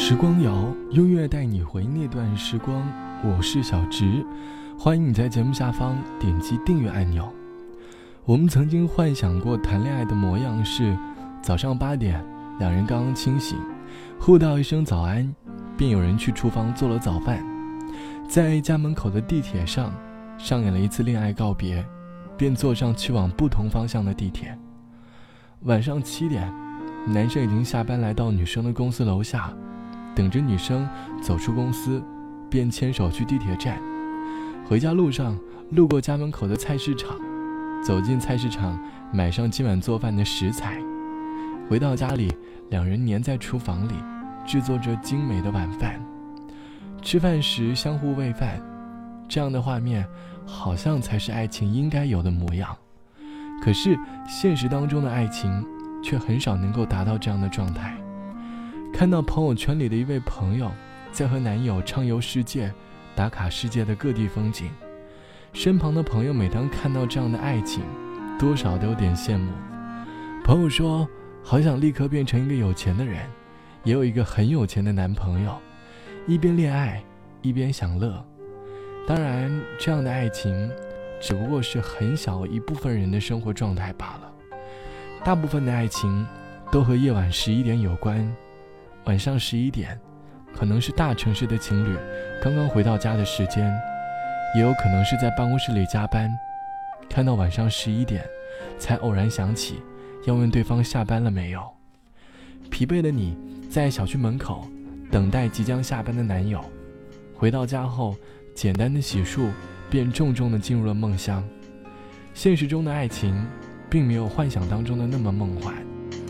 时光谣，音乐带你回那段时光。我是小直，欢迎你在节目下方点击订阅按钮。我们曾经幻想过谈恋爱的模样是：早上八点，两人刚刚清醒，互道一声早安，便有人去厨房做了早饭。在家门口的地铁上，上演了一次恋爱告别，便坐上去往不同方向的地铁。晚上七点，男生已经下班，来到女生的公司楼下。等着女生走出公司，便牵手去地铁站。回家路上路过家门口的菜市场，走进菜市场买上今晚做饭的食材。回到家里，两人黏在厨房里，制作着精美的晚饭。吃饭时相互喂饭，这样的画面好像才是爱情应该有的模样。可是现实当中的爱情却很少能够达到这样的状态。看到朋友圈里的一位朋友，在和男友畅游世界，打卡世界的各地风景。身旁的朋友每当看到这样的爱情，多少都有点羡慕。朋友说：“好想立刻变成一个有钱的人，也有一个很有钱的男朋友，一边恋爱一边享乐。”当然，这样的爱情，只不过是很小一部分人的生活状态罢了。大部分的爱情，都和夜晚十一点有关。晚上十一点，可能是大城市的情侣刚刚回到家的时间，也有可能是在办公室里加班，看到晚上十一点，才偶然想起要问对方下班了没有。疲惫的你在小区门口等待即将下班的男友，回到家后简单的洗漱，便重重的进入了梦乡。现实中的爱情，并没有幻想当中的那么梦幻。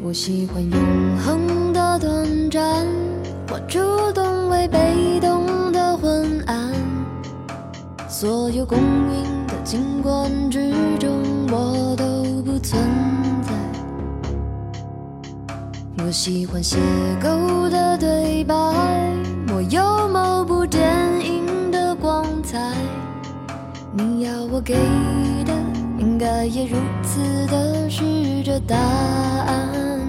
我喜欢永恒的短暂，我主动为被动的昏暗。所有公允的景观之中，我都不存在。我喜欢邂逅的对白，我有某部电影的光彩。你要我给的，应该也如此的是这答案。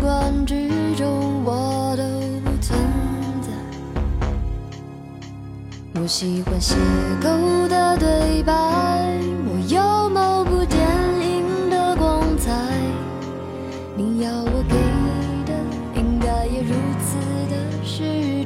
关之中，我都不存在。我喜欢邂逅的对白，我有某部电影的光彩。你要我给的，应该也如此的是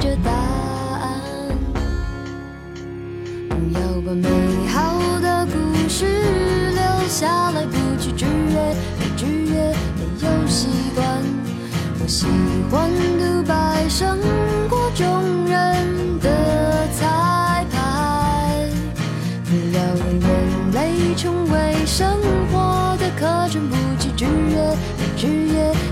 约，没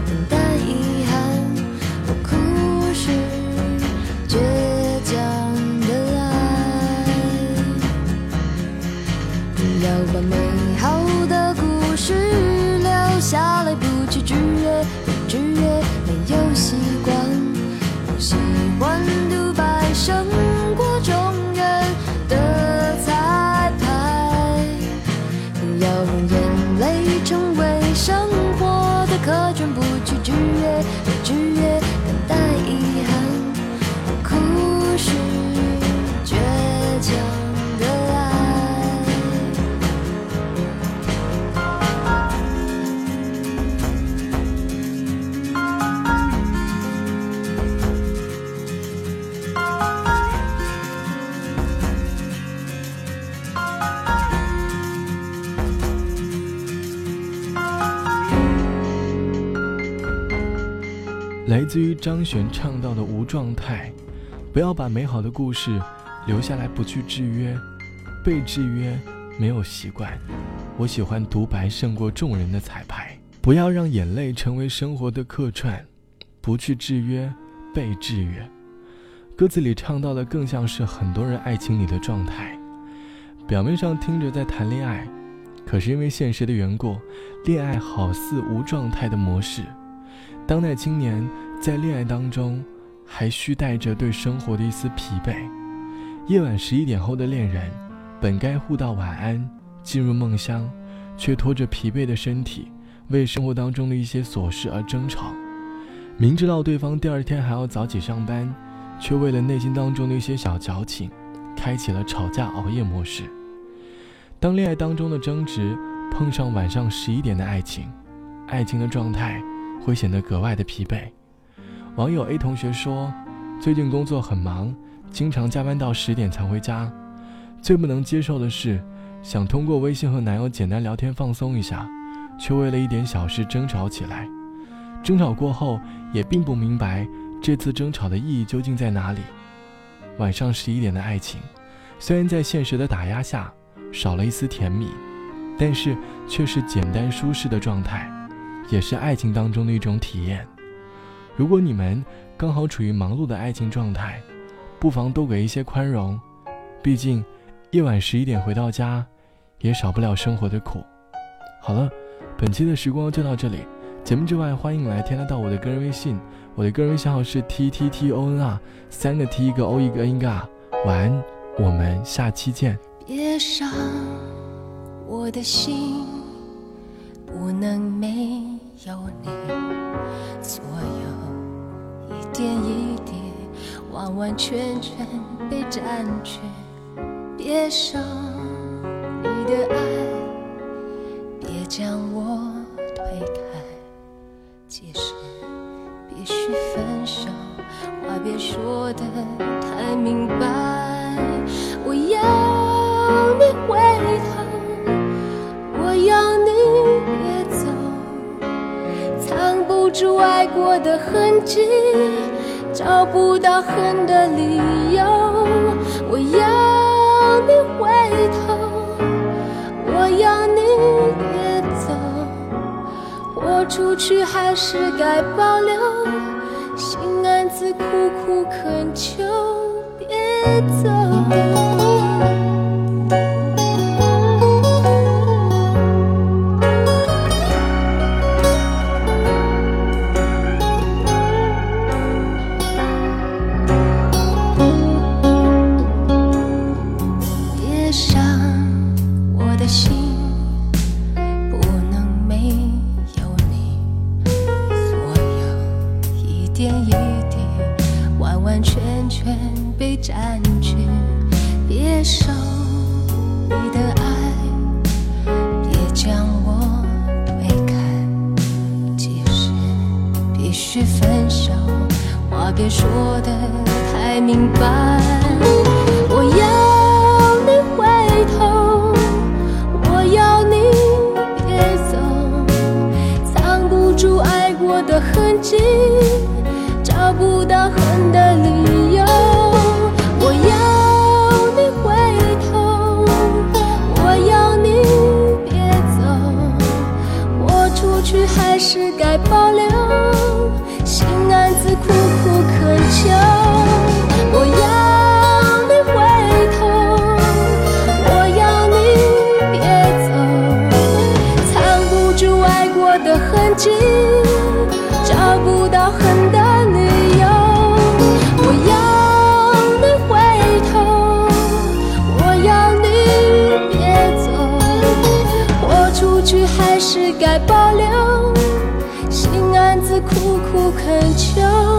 自于张悬唱到的无状态。不要把美好的故事留下来，不去制约，被制约没有习惯。我喜欢独白胜过众人的彩排。不要让眼泪成为生活的客串，不去制约，被制约。歌词里唱到的更像是很多人爱情里的状态，表面上听着在谈恋爱，可是因为现实的缘故，恋爱好似无状态的模式。当代青年在恋爱当中。还需带着对生活的一丝疲惫。夜晚十一点后的恋人，本该互道晚安，进入梦乡，却拖着疲惫的身体，为生活当中的一些琐事而争吵。明知道对方第二天还要早起上班，却为了内心当中的一些小矫情，开启了吵架熬夜模式。当恋爱当中的争执碰上晚上十一点的爱情，爱情的状态会显得格外的疲惫。网友 A 同学说：“最近工作很忙，经常加班到十点才回家。最不能接受的是，想通过微信和男友简单聊天放松一下，却为了一点小事争吵起来。争吵过后，也并不明白这次争吵的意义究竟在哪里。晚上十一点的爱情，虽然在现实的打压下少了一丝甜蜜，但是却是简单舒适的状态，也是爱情当中的一种体验。”如果你们刚好处于忙碌的爱情状态，不妨多给一些宽容。毕竟，夜晚十一点回到家，也少不了生活的苦。好了，本期的时光就到这里。节目之外，欢迎来添加到我的个人微信，我的个人微信号是 t t t o n r，三个 t 一个 o 一个 n 嘎。晚安，我们下期见。别伤我的心，不能没有你，所有。一点一滴，完完全全被占据。别伤你的爱，别将我推开。即使必须分手，话别说的太明白。痕迹。找不到恨的理由，我要你回头，我要你别走，豁出去还是该保留，心暗自苦苦恳求，别走。的痕迹，找不到恨的很久。